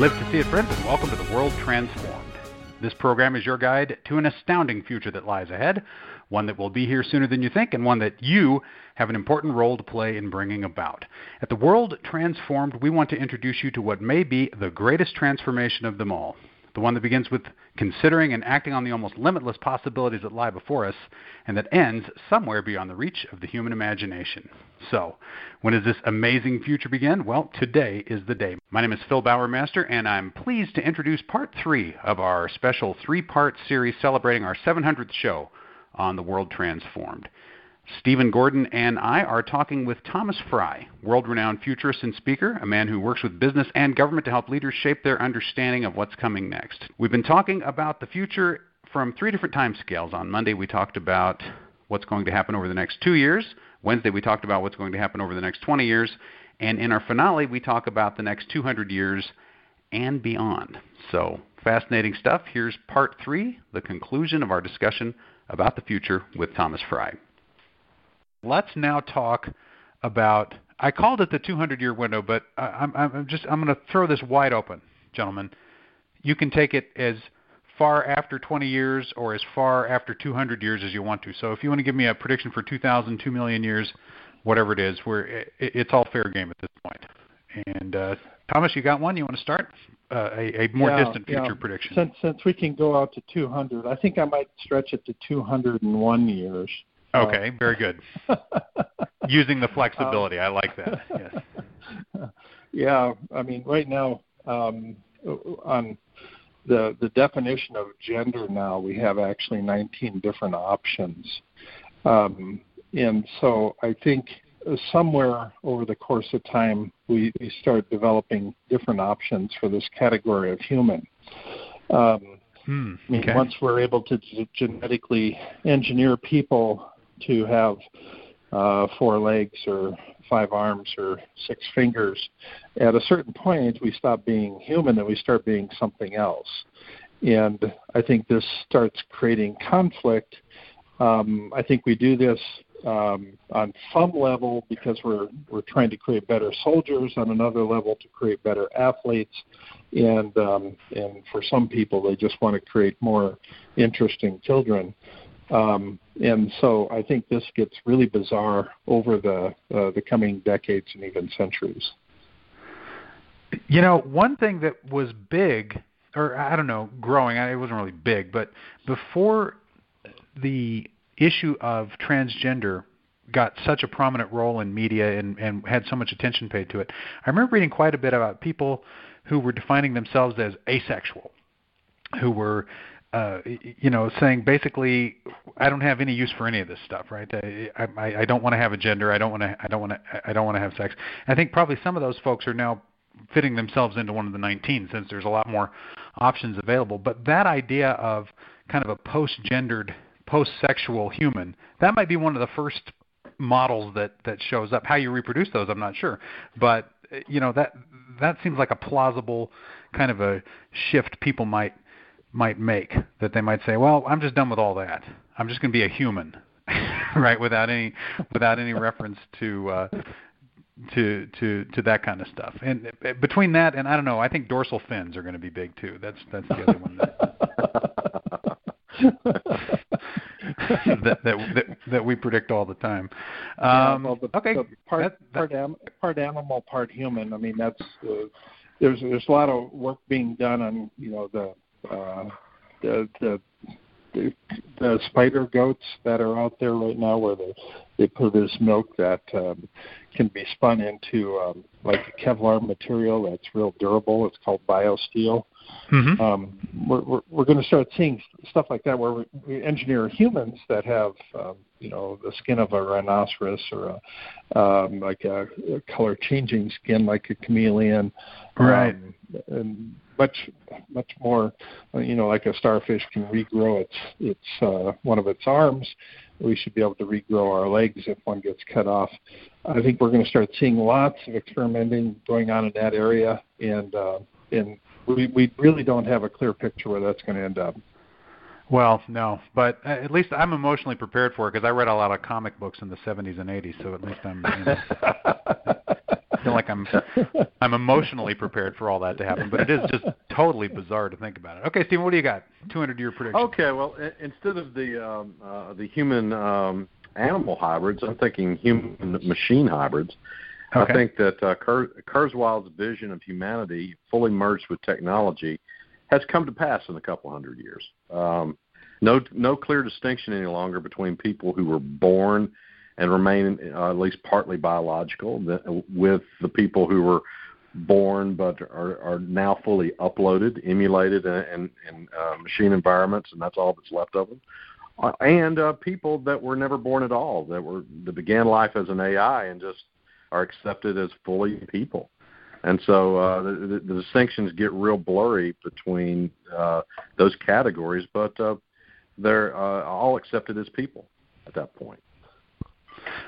Live to see it, friends, and welcome to the World Transformed. This program is your guide to an astounding future that lies ahead, one that will be here sooner than you think, and one that you have an important role to play in bringing about. At the World Transformed, we want to introduce you to what may be the greatest transformation of them all, the one that begins with considering and acting on the almost limitless possibilities that lie before us, and that ends somewhere beyond the reach of the human imagination. So, when does this amazing future begin? Well, today is the day. My name is Phil Bowermaster, and I'm pleased to introduce part three of our special three part series celebrating our 700th show on the World Transformed. Stephen Gordon and I are talking with Thomas Frey, world renowned futurist and speaker, a man who works with business and government to help leaders shape their understanding of what's coming next. We've been talking about the future from three different time scales. On Monday, we talked about what's going to happen over the next two years. Wednesday, we talked about what's going to happen over the next 20 years. And in our finale, we talk about the next 200 years and beyond. So, fascinating stuff. Here's part three, the conclusion of our discussion about the future with Thomas Frey. Let's now talk about. I called it the 200 year window, but I'm, I'm just I'm going to throw this wide open, gentlemen. You can take it as far after 20 years or as far after 200 years as you want to. So if you want to give me a prediction for 2,000, 2 million years, whatever it is, where it, it's all fair game at this point. And uh, Thomas, you got one? You want to start? Uh, a, a, more yeah, distant future yeah. prediction. Since since we can go out to 200, I think I might stretch it to 201 years. Okay, very good. Using the flexibility, I like that. Yes. Yeah, I mean, right now um, on the the definition of gender now we have actually 19 different options um, and so i think somewhere over the course of time we, we start developing different options for this category of human um, hmm, I mean, once we're able to genetically engineer people to have uh, four legs or five arms or six fingers, at a certain point we stop being human and we start being something else. And I think this starts creating conflict. Um, I think we do this um, on some level because we're we're trying to create better soldiers. On another level, to create better athletes, and um, and for some people, they just want to create more interesting children. Um, and so I think this gets really bizarre over the uh, the coming decades and even centuries. You know, one thing that was big, or I don't know, growing. It wasn't really big, but before the issue of transgender got such a prominent role in media and, and had so much attention paid to it, I remember reading quite a bit about people who were defining themselves as asexual, who were uh, you know, saying basically, I don't have any use for any of this stuff, right? I, I, I don't want to have a gender. I don't want to. I don't want to. I don't want to have sex. I think probably some of those folks are now fitting themselves into one of the 19 since there's a lot more options available. But that idea of kind of a post-gendered, post-sexual human, that might be one of the first models that that shows up. How you reproduce those, I'm not sure, but you know that that seems like a plausible kind of a shift people might might make that they might say, well, I'm just done with all that. I'm just going to be a human, right? Without any without any reference to uh, to to to that kind of stuff. And between that and I don't know, I think dorsal fins are going to be big too. That's that's the other one. That, that, that that that we predict all the time. yeah, Um, well, the, okay, the part that- that- part, am, part animal, part human. I mean, that's uh, there's there's a lot of work being done on you know the uh, the the the, the spider goats that are out there right now, where they they produce milk that um, can be spun into um, like a Kevlar material that's real durable. It's called biosteel. Mm-hmm. Um, we're we're, we're going to start seeing stuff like that where we, we engineer humans that have um, you know the skin of a rhinoceros or a, um, like a, a color changing skin like a chameleon, right? Um, and much much more you know like a starfish can regrow its its uh, one of its arms we should be able to regrow our legs if one gets cut off. I think we're going to start seeing lots of experimenting going on in that area and uh, and we we really don't have a clear picture where that's going to end up. Well, no, but at least I'm emotionally prepared for it because I read a lot of comic books in the 70s and 80s, so at least I'm you know, I feel like I'm I'm emotionally prepared for all that to happen, but it is just totally bizarre to think about it. Okay, Stephen, what do you got? 200 year prediction. Okay, well, instead of the um, uh, the human um, animal hybrids, I'm thinking human machine hybrids. Okay. I think that uh, Kur- Kurzweil's vision of humanity fully merged with technology has come to pass in a couple hundred years. Um, no, no clear distinction any longer between people who were born and remain uh, at least partly biological with the people who were born but are, are now fully uploaded, emulated in, in, in uh, machine environments, and that's all that's left of them. Uh, and uh, people that were never born at all, that were that began life as an AI and just are accepted as fully people. And so uh, the, the, the distinctions get real blurry between uh, those categories, but uh, they're uh, all accepted as people at that point.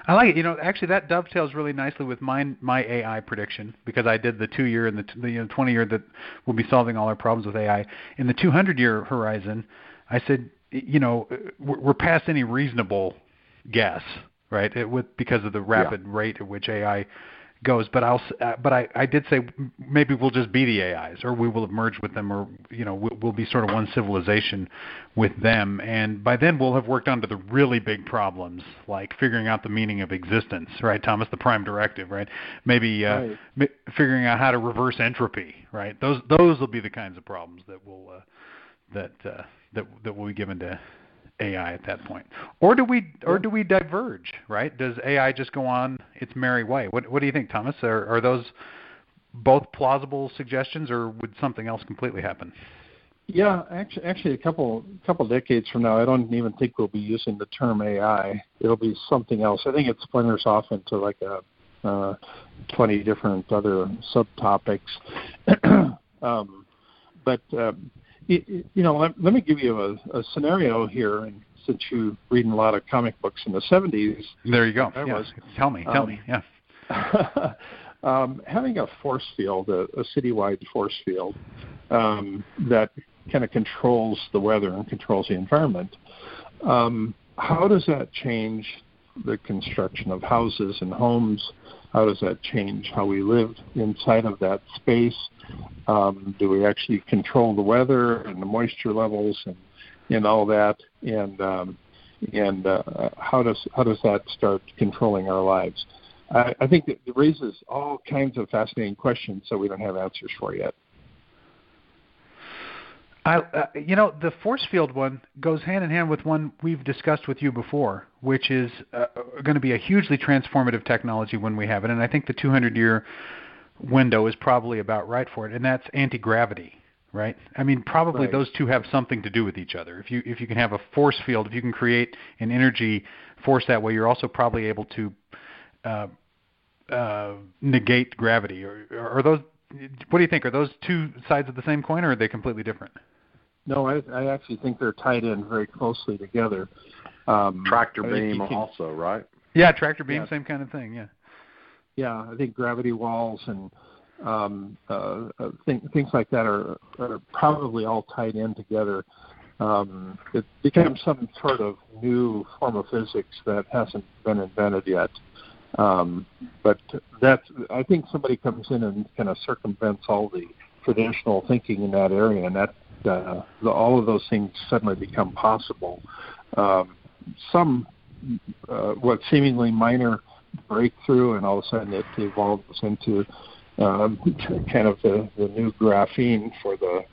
I like it. You know, actually, that dovetails really nicely with my my AI prediction because I did the two year and the, the you know, 20 year that we'll be solving all our problems with AI. In the 200 year horizon, I said, you know, uh, we're past any reasonable guess, right? It, with because of the rapid yeah. rate at which AI goes. But I'll, uh, but I, I did say maybe we'll just be the AIs, or we will have merged with them, or you know, we'll, we'll be sort of one civilization with them. And by then, we'll have worked on to the really big problems, like figuring out the meaning of existence, right, Thomas? The prime directive, right? Maybe uh, right. M- figuring out how to reverse entropy, right? Those those will be the kinds of problems that will uh, that uh, that that will be given to AI at that point, or do we or do we diverge? Right? Does AI just go on its merry way? What What do you think, Thomas? Are, are those both plausible suggestions, or would something else completely happen? Yeah, actually, actually, a couple couple decades from now, I don't even think we'll be using the term AI. It'll be something else. I think it splinters off into like a uh, 20 different other subtopics. um, but um, you, you know, let, let me give you a, a scenario here, and since you're reading a lot of comic books in the 70s. There you go. Yeah. Was, tell me, tell um, me, yeah. um, having a force field, a, a citywide force field um, that kind of controls the weather and controls the environment. Um, how does that change the construction of houses and homes? How does that change how we live inside of that space? Um, do we actually control the weather and the moisture levels and and all that? And um, and uh, how does how does that start controlling our lives? I, I think it raises all kinds of fascinating questions that we don't have answers for yet. I, uh, you know, the force field one goes hand in hand with one we've discussed with you before, which is uh, going to be a hugely transformative technology when we have it. And I think the 200 year window is probably about right for it, and that's anti gravity. Right. I mean, probably right. those two have something to do with each other. If you if you can have a force field, if you can create an energy force that way, you're also probably able to uh, uh, negate gravity. Or are those? What do you think? Are those two sides of the same coin, or are they completely different? No, I, I actually think they're tied in very closely together. Um, tractor beam can, also, right? Yeah, tractor beam, yeah. same kind of thing. Yeah. Yeah, I think gravity walls and um, uh, uh, th- things like that are, are probably all tied in together. Um, it becomes some sort of new form of physics that hasn't been invented yet. Um, but that's, I think somebody comes in and kind of circumvents all the traditional thinking in that area, and that uh, the, all of those things suddenly become possible. Um, some uh, what seemingly minor breakthrough, and all of a sudden it evolves into um, kind of the, the new graphene for the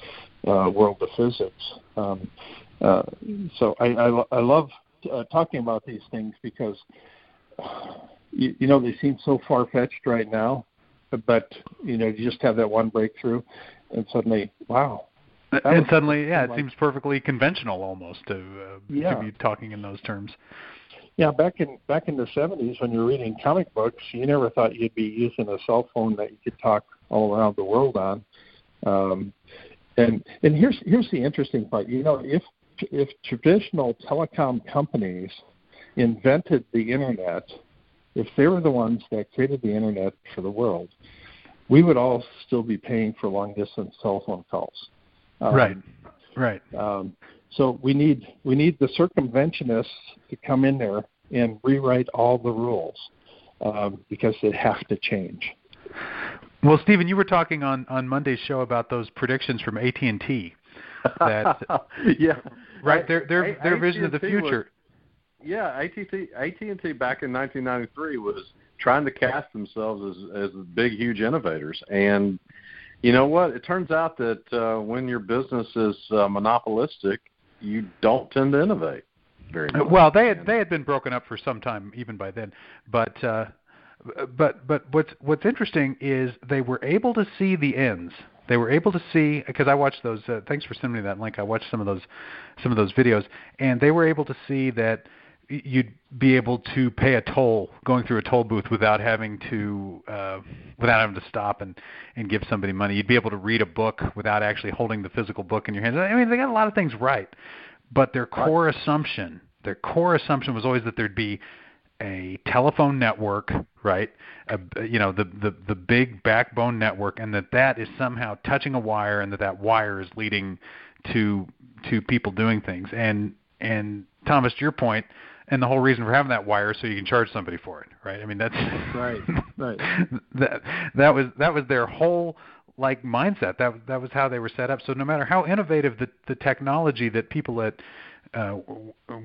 uh, world of physics. Um, Uh, so I, I, I love uh, talking about these things because you, you know they seem so far fetched right now, but you know you just have that one breakthrough, and suddenly, wow. And suddenly, yeah, it like, seems perfectly conventional almost to, uh, yeah. to be talking in those terms. Yeah, back in back in the '70s, when you're reading comic books, you never thought you'd be using a cell phone that you could talk all around the world on. Um, and and here's here's the interesting part. You know, if if traditional telecom companies invented the internet, if they were the ones that created the internet for the world, we would all still be paying for long distance telephone calls. Um, right. Right. Um, so we need we need the circumventionists to come in there and rewrite all the rules um, because they have to change. Well, Stephen, you were talking on on Monday's show about those predictions from AT and T. That yeah, right. Their their their vision of the future. Was, yeah, AT&T AT&T back in 1993 was trying to cast themselves as as big, huge innovators, and you know what? It turns out that uh, when your business is uh, monopolistic, you don't tend to innovate very much. Well, they had they had been broken up for some time even by then, but uh, but but what's what's interesting is they were able to see the ends. They were able to see because I watched those. Uh, thanks for sending me that link. I watched some of those some of those videos, and they were able to see that you'd be able to pay a toll going through a toll booth without having to uh, without having to stop and and give somebody money. You'd be able to read a book without actually holding the physical book in your hands. I mean, they got a lot of things right, but their core assumption, their core assumption was always that there'd be a telephone network, right? A, you know, the, the the big backbone network, and that that is somehow touching a wire, and that that wire is leading to to people doing things. And and Thomas, to your point, and the whole reason for having that wire so you can charge somebody for it, right? I mean that's right, right. that that was that was their whole like mindset. That that was how they were set up. So no matter how innovative the the technology that people at uh,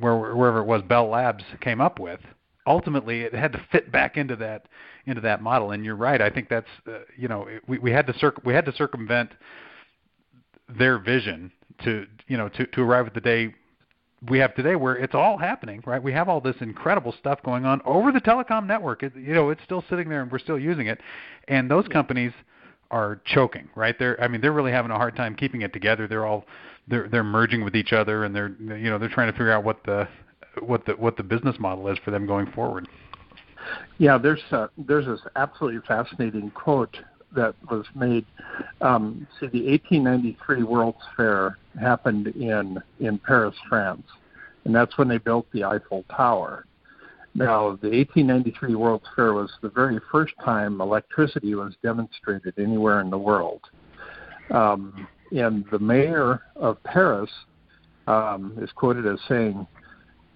where, wherever it was Bell Labs came up with, ultimately it had to fit back into that into that model. And you're right. I think that's uh, you know we we had to circ- we had to circumvent their vision to you know to to arrive at the day we have today where it's all happening, right? We have all this incredible stuff going on over the telecom network. It, you know, it's still sitting there and we're still using it. And those companies are choking, right? They're I mean, they're really having a hard time keeping it together. They're all they're they're merging with each other and they're you know, they're trying to figure out what the what the what the business model is for them going forward. Yeah, there's a, there's this absolutely fascinating quote that was made. Um, see, the 1893 World's Fair happened in in Paris, France, and that's when they built the Eiffel Tower. Now, the 1893 World's Fair was the very first time electricity was demonstrated anywhere in the world. Um, and the mayor of Paris um, is quoted as saying,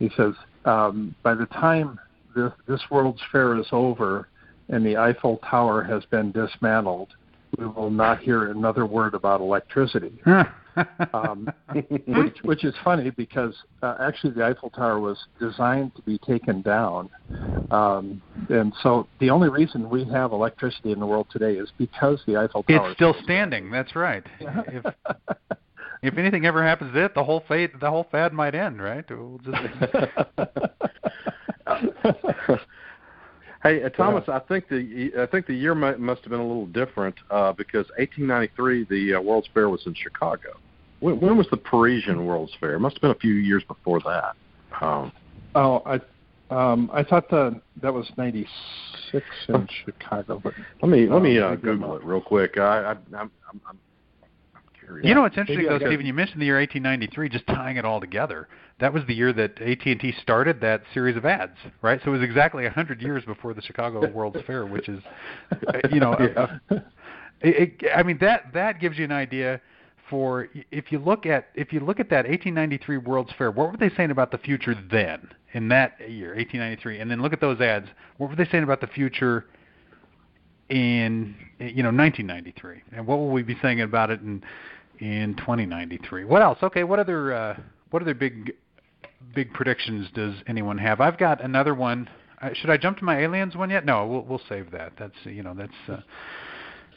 he says, um, by the time this, this World's Fair is over, and the Eiffel Tower has been dismantled, we will not hear another word about electricity. um, which, which is funny because uh, actually the Eiffel Tower was designed to be taken down, um, and so the only reason we have electricity in the world today is because the Eiffel Tower. It's still standing. That's right. if, if anything ever happens to it, the whole fad the whole fad might end, right? We'll just. Hey, uh, Thomas, I think the I think the year might, must have been a little different uh, because 1893 the uh, World's Fair was in Chicago. When, when was the Parisian World's Fair? It must have been a few years before that. Um, oh, I um, I thought the, that was '96 in Chicago. But let me let me uh, Google it real quick. I, I, I'm, I'm you know what's interesting Maybe though, Stephen? You mentioned the year 1893, just tying it all together. That was the year that AT&T started that series of ads, right? So it was exactly 100 years before the Chicago World's Fair, which is, uh, you know, yeah. it, it, I mean that that gives you an idea for if you look at if you look at that 1893 World's Fair, what were they saying about the future then in that year, 1893, and then look at those ads. What were they saying about the future in you know 1993, and what will we be saying about it in in 2093. What else? Okay, what other uh, what other big big predictions does anyone have? I've got another one. Uh, should I jump to my aliens one yet? No, we'll we'll save that. That's you know that's uh,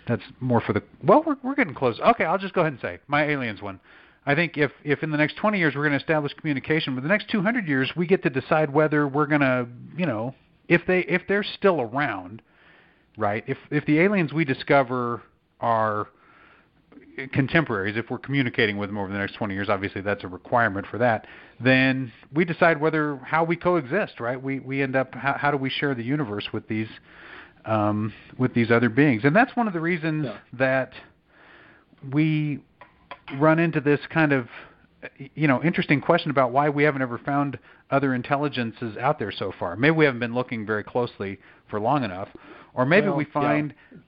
that's more for the well we're we're getting close. Okay, I'll just go ahead and say my aliens one. I think if if in the next 20 years we're going to establish communication, but the next 200 years we get to decide whether we're going to, you know, if they if they're still around, right? If if the aliens we discover are contemporaries, if we're communicating with them over the next 20 years, obviously that's a requirement for that. Then we decide whether how we coexist, right? We we end up how, how do we share the universe with these um, with these other beings, and that's one of the reasons Yeah. that we run into this kind of you know interesting question about why we haven't ever found other intelligences out there so far. Maybe we haven't been looking very closely for long enough, or maybe Well, we yeah.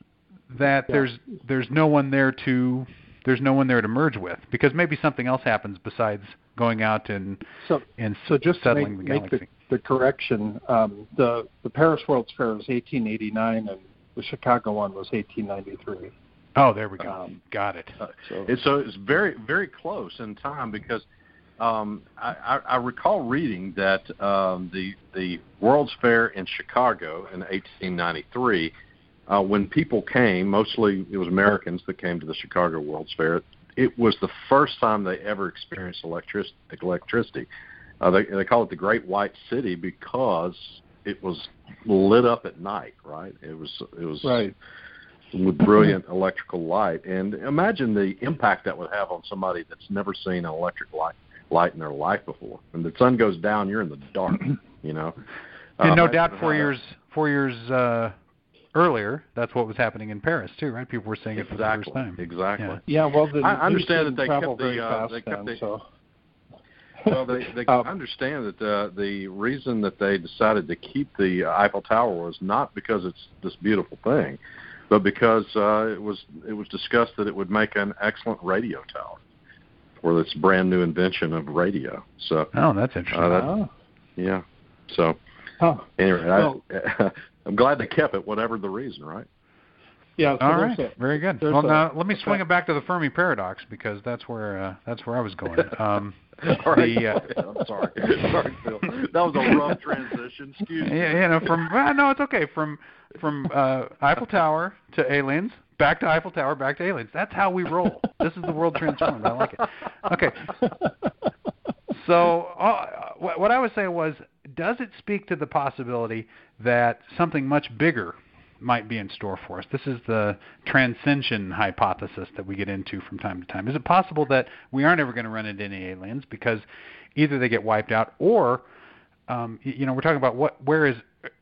Find that Yeah. there's there's no one there to there's no one there to merge with because maybe something else happens besides going out and So, and so just to settling make, the make the, the correction, um, the the Paris World's Fair was 1889, and the Chicago one was 1893. oh, there we go. um, Got it. So, And so it's very very close in time because um, I, I, I recall reading that um, the the World's Fair in Chicago in 1893, uh, when people came, mostly it was Americans that came to the Chicago World's Fair. It was the first time they ever experienced electric, electricity. Uh, they, they call it the Great White City because it was lit up at night. Right? It was it was right. with brilliant electrical light. And imagine the impact that would have on somebody that's never seen an electric light light in their life before. When the sun goes down, you're in the dark. You know. And Uh, no imagine doubt, four how- years four years uh, earlier, that's what was happening in Paris too, right? People were seeing it for the first Exactly. time. Exactly. Yeah. Yeah, well, the I understand that they kept the, uh, they kept then, the- so. Well, they they Um, understand that the the reason that they decided to keep the Eiffel Tower was not because it's this beautiful thing, but because uh, it was it was discussed that it would make an excellent radio tower for this brand new invention of radio. So Oh, that's interesting. uh, that, Oh. yeah, so Huh. anyway, Well- I, I'm glad they kept it, whatever the reason, right? Yeah, so All there's a- very good. there's Well, a- now let me a swing it back to the Fermi paradox because that's where uh, that's where I was going. Um, All right. the, uh, I'm sorry. sorry, Phil. That was a rough transition. Excuse me. yeah, you know, from uh, no, it's okay. From from uh, Eiffel Tower to aliens, back to Eiffel Tower, back to aliens. That's how we roll. This is the world transformed. I like it. Okay, so uh, what what I was saying was, does it speak to the possibility that something much bigger might be in store for us? This is the transcension hypothesis that we get into from time to time. Is it possible that we aren't ever going to run into any aliens because either they get wiped out or um, you know, we're talking about what, where is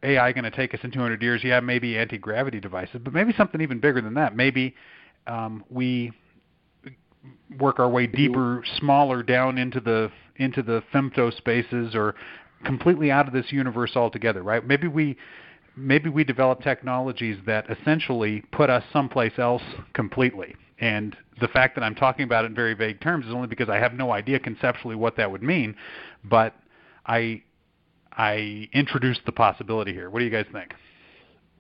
AI going to take us in 200 years? Yeah, maybe anti-gravity devices, but maybe something even bigger than that. Maybe um, we work our way deeper, smaller down into the into the femto spaces, or completely out of this universe altogether. Right? Maybe we maybe we develop technologies that essentially put us someplace else completely. And the fact that I'm talking about it in very vague terms is only because I have no idea conceptually what that would mean. But I I introduced the possibility here. What do you guys think?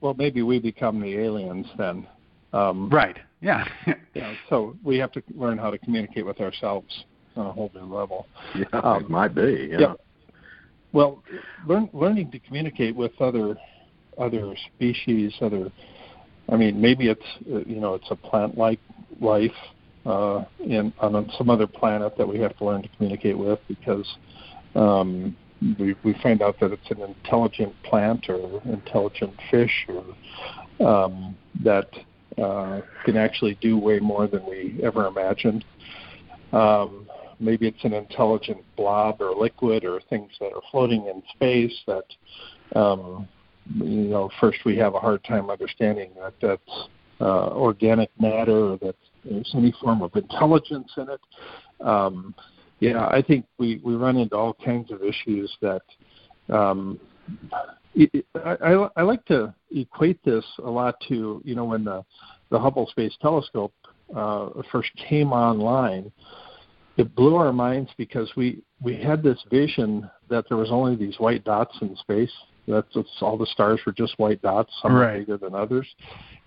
well, maybe we become the aliens then. Um, Right. Yeah. Yeah, so we have to learn how to communicate with ourselves on a whole new level. Yeah, Um, it might be. Yeah. yeah. Well, learn, learning to communicate with other other species, other. I mean, maybe it's you know it's a plant-like life uh, in on some other planet that we have to learn to communicate with because um, we we find out that it's an intelligent plant or intelligent fish or um, that uh, can actually do way more than we ever imagined. Um, maybe it's an intelligent blob or liquid or things that are floating in space that um, you know first we have a hard time understanding that that's uh, organic matter or that there's any form of intelligence in it. Um, yeah, I think we, we run into all kinds of issues that um, I, I, I like to equate this a lot to you know when the the Hubble Space Telescope uh, first came online, it blew our minds because we we had this vision that there was only these white dots in space. That's it's, all the stars were just white dots, some Right. bigger than others,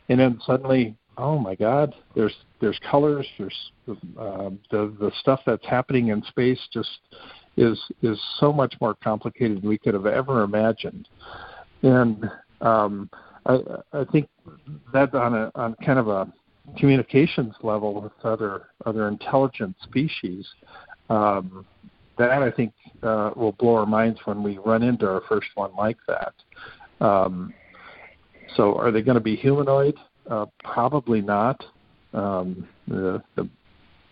and then suddenly, oh my God, there's there's colors, there's uh, the the stuff that's happening in space just is is so much more complicated than we could have ever imagined, and um, I I think that on a on kind of a communications level with other other intelligent species. Um, that I think uh, will blow our minds when we run into our first one like that. Um, so, are they going to be humanoid? Uh, probably not. Um, the, the,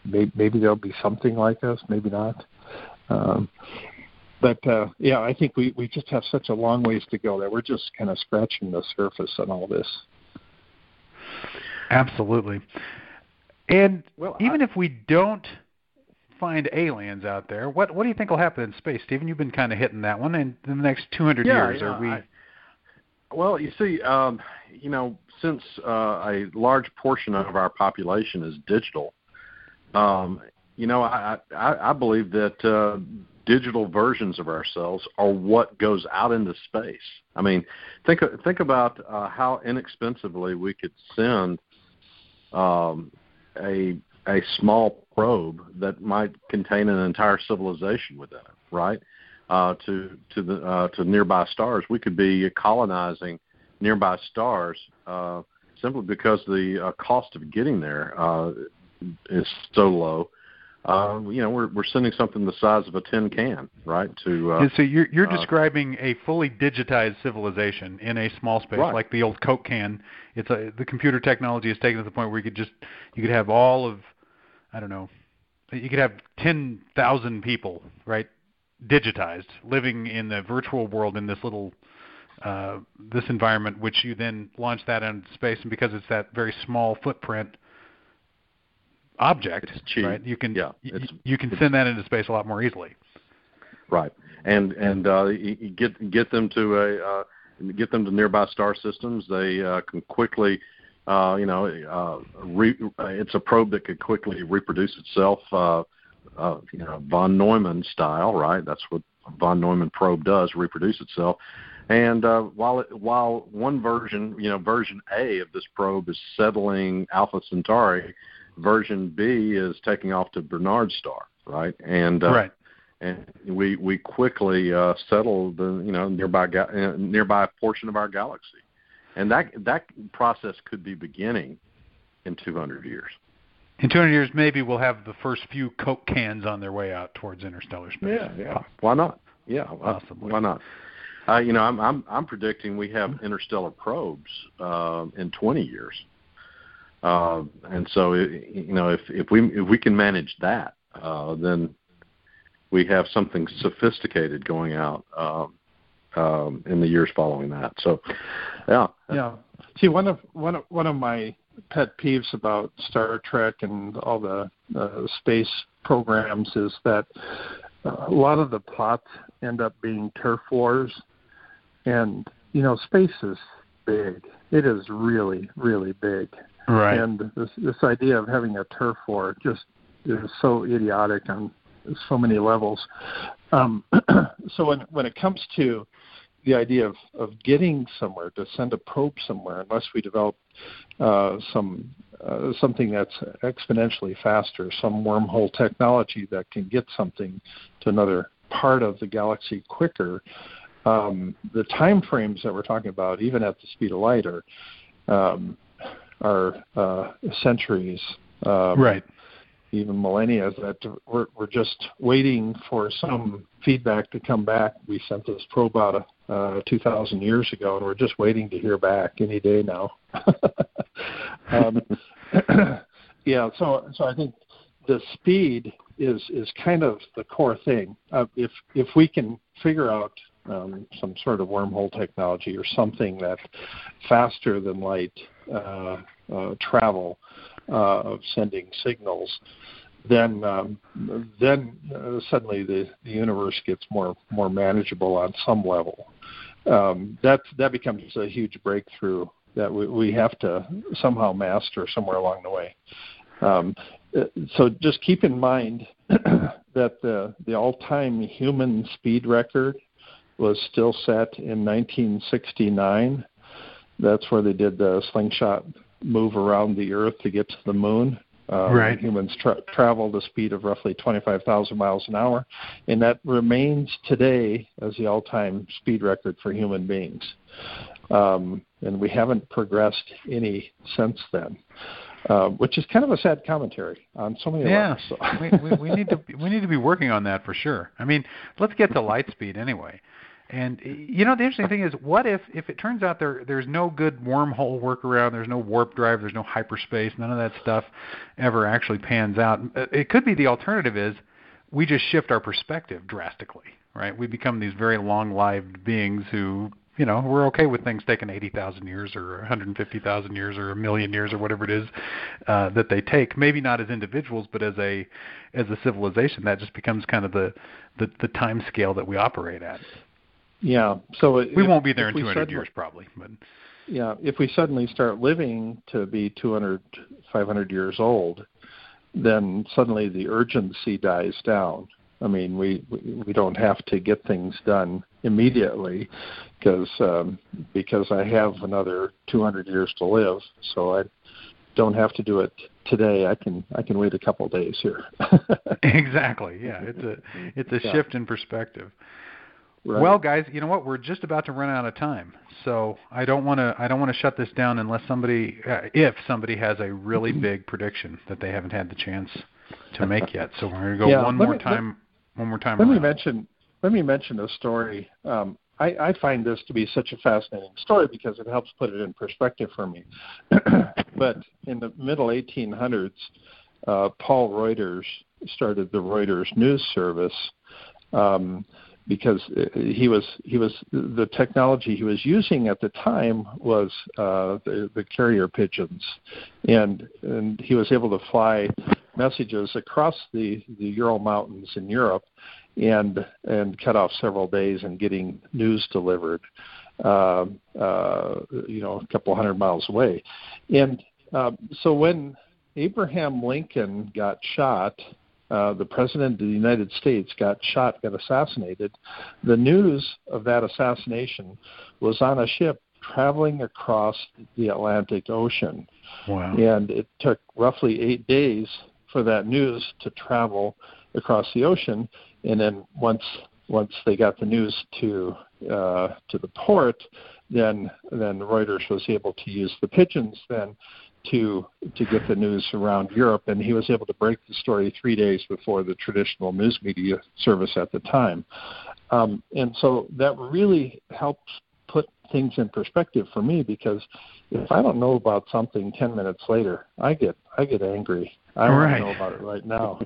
maybe, maybe there'll be something like us, maybe not. Um, but uh, yeah, I think we, we just have such a long ways to go that we're just kind of scratching the surface on all this. Absolutely. And well, even I, if we don't find aliens out there, what what do you think will happen in space, Stephen? You've been kind of hitting that one. In, in the next 200 yeah, years, yeah, are we? I, well, you see, um, you know, since uh, a large portion of our population is digital, um, you know, I, I, I believe that uh, digital versions of ourselves are what goes out into space. I mean, think think about uh, how inexpensively we could send um, a a small probe that might contain an entire civilization within it, right? Uh, to to the uh, to nearby stars, we could be colonizing nearby stars uh, simply because the uh, cost of getting there uh, is so low uh, you know, we're we're sending something the size of a tin can, right? To uh, so you're you're uh, describing a fully digitized civilization in a small space, right. like the old Coke can. It's a the computer technology is taken to the point where you could just you could have all of, I don't know, you could have ten thousand people, right, digitized, living in the virtual world in this little uh, this environment, which you then launch that into space, and because it's that very small footprint object, right? You can yeah, you, you can send that into space a lot more easily. Right, and and uh, get get them to a uh, get them to nearby star systems. They uh, can quickly, uh, you know, uh, re, it's a probe that could quickly reproduce itself, uh, uh, you know, von Neumann style, right? That's what von Neumann probe does, reproduce itself. And uh, while it, while one version, you know, version A of this probe is settling Alpha Centauri, version B is taking off to Barnard Star, right? And uh, right. And we we quickly uh, settle the you know nearby ga- uh, nearby portion of our galaxy, and that that process could be beginning in 200 years. In 200 years, maybe we'll have the first few Coke cans on their way out towards interstellar space. Yeah, yeah. Why not? Yeah, possibly. Why not? Uh, you know, I'm I'm I'm predicting we have interstellar probes uh, in 20 years. Uh, and so, you know, if if we if we can manage that, uh, then we have something sophisticated going out um, um, in the years following that. So, yeah, yeah. See, one of one of one of my pet peeves about Star Trek and all the uh, space programs is that uh, a lot of the plots end up being turf wars, and you know, space is big. It is really, really big. Right. And this this idea of having a turf war just is so idiotic on so many levels. Um, so when when it comes to the idea of, of getting somewhere to send a probe somewhere, unless we develop uh, some uh, something that's exponentially faster, some wormhole technology that can get something to another part of the galaxy quicker, um, the time frames that we're talking about, even at the speed of light, are um, are uh, centuries, um, right? Even millennia. That we're we're just waiting for some feedback to come back. We sent this probe out uh, 2,000 years ago, and we're just waiting to hear back any day now. um, yeah, so so I think the speed is is kind of the core thing. Uh, if if we can figure out um, some sort of wormhole technology or something that faster than light uh, uh, travel uh, of sending signals, then um, then uh, suddenly the, the universe gets more more manageable on some level. Um, that that becomes a huge breakthrough that we, we have to somehow master somewhere along the way. Um, so just keep in mind that the the all-time human speed record was still set in 1969. That's where they did the slingshot move around the Earth to get to the moon. Um, right. Humans tra- travel the speed of roughly 25,000 miles an hour, and that remains today as the all-time speed record for human beings. Um, and we haven't progressed any since then. uh, which is kind of a sad commentary on so many yeah. levels. So. we, we, we need to we need to be working on that for sure. I mean, let's get to light speed anyway. And you know the interesting thing is, what if if it turns out there there's no good wormhole workaround, there's no warp drive, there's no hyperspace, none of that stuff ever actually pans out. It could be the alternative is we just shift our perspective drastically, right? We become these very long-lived beings who you know, we're okay with things taking 80,000 years or 150,000 years or a million years or whatever it is uh, that they take. Maybe not as individuals, but as a as a civilization, that just becomes kind of the the, the time scale that we operate at. Yeah. So we if, won't be there in 200 years, probably. But yeah, if we suddenly start living to be 200, 500 years old, then suddenly the urgency dies down. I mean, we we don't have to get things done immediately because um, because I have another 200 years to live, so I don't have to do it today. I can I can wait a couple of days here. exactly. Yeah, it's a it's a Yeah. shift in perspective. Right. Well, guys, you know what? We're just about to run out of time, so I don't want to. I don't want to shut this down unless somebody, uh, if somebody has a really big prediction that they haven't had the chance to make yet. So we're going to go Yeah, one more me- time. one more time. Let me mention let me mention a story. Um, I, I find this to be such a fascinating story because it helps put it in perspective for me. but in the middle 1800s, uh, Paul Reuters started the Reuters News Service um, because uh, he was he was the technology he was using at the time was uh, the, the carrier pigeons, and and he was able to fly messages across the the Ural Mountains in Europe, and and cut off several days in getting news delivered, uh, uh, you know, a couple hundred miles away, and uh, so when Abraham Lincoln got shot, uh, the president of the United States got shot, got assassinated. The news of that assassination was on a ship traveling across the Atlantic Ocean, Wow. and it took roughly eight days for that news to travel across the ocean. And then once once they got the news to uh, to the port, then then Reuters was able to use the pigeons then to to get the news around Europe, and he was able to break the story three days before the traditional news media service at the time. Um, and so that really helps put things in perspective for me because if I don't know about something ten minutes later, I get I get angry. I want Right. know about it right now.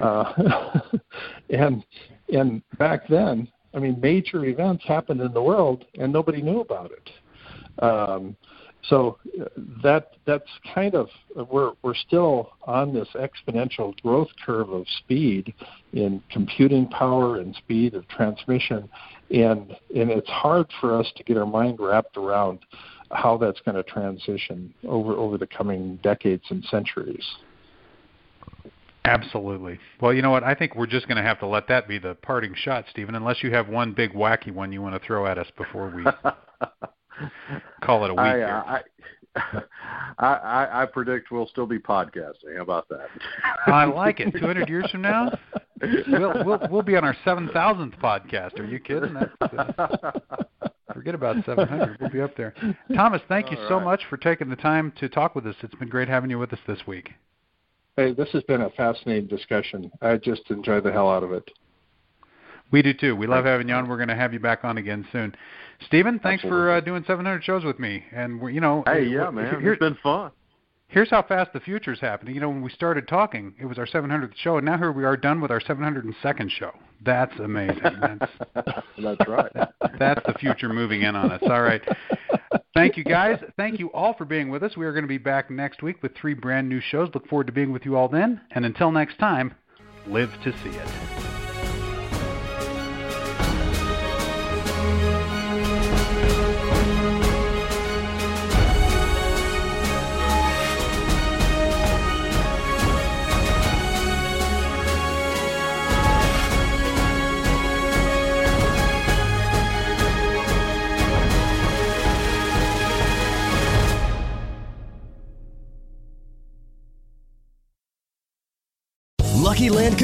uh, and and back then, I mean, major events happened in the world, and nobody knew about it. Um, so uh, that that's kind of we're we're still on this exponential growth curve of speed in computing power and speed of transmission, and and it's hard for us to get our mind wrapped around how that's going to transition over over the coming decades and centuries. Absolutely. Well, you know what? I think we're just going to have to let that be the parting shot, Stephen, unless you have one big wacky one you want to throw at us before we call it a week. I, here. uh, I, I, I, I predict we'll still be podcasting. How about that? I like it. 200 years from now, we'll we'll we'll be on our 7,000th podcast. Are you kidding? That's, uh, forget about 700. We'll be up there. Thomas, thank you All so much for taking the time to talk with us. It's been great having you with us this week. Hey, this has been a fascinating discussion. I just enjoy the hell out of it. We do too. We love having you on. We're going to have you back on again soon. Stephen, thanks for uh, doing 700 shows with me. And we're, you know, Hey, yeah, man, here- it's been fun. here's how fast the future's happening. You know, when we started talking, it was our 700th show, and now here we are done with our 702nd show. That's amazing. That's That's right. that's the future moving in on us. All right. Thank you, guys. Thank you all for being with us. We are going to be back next week with three brand new shows. Look forward to being with you all then. And until next time, live to see it.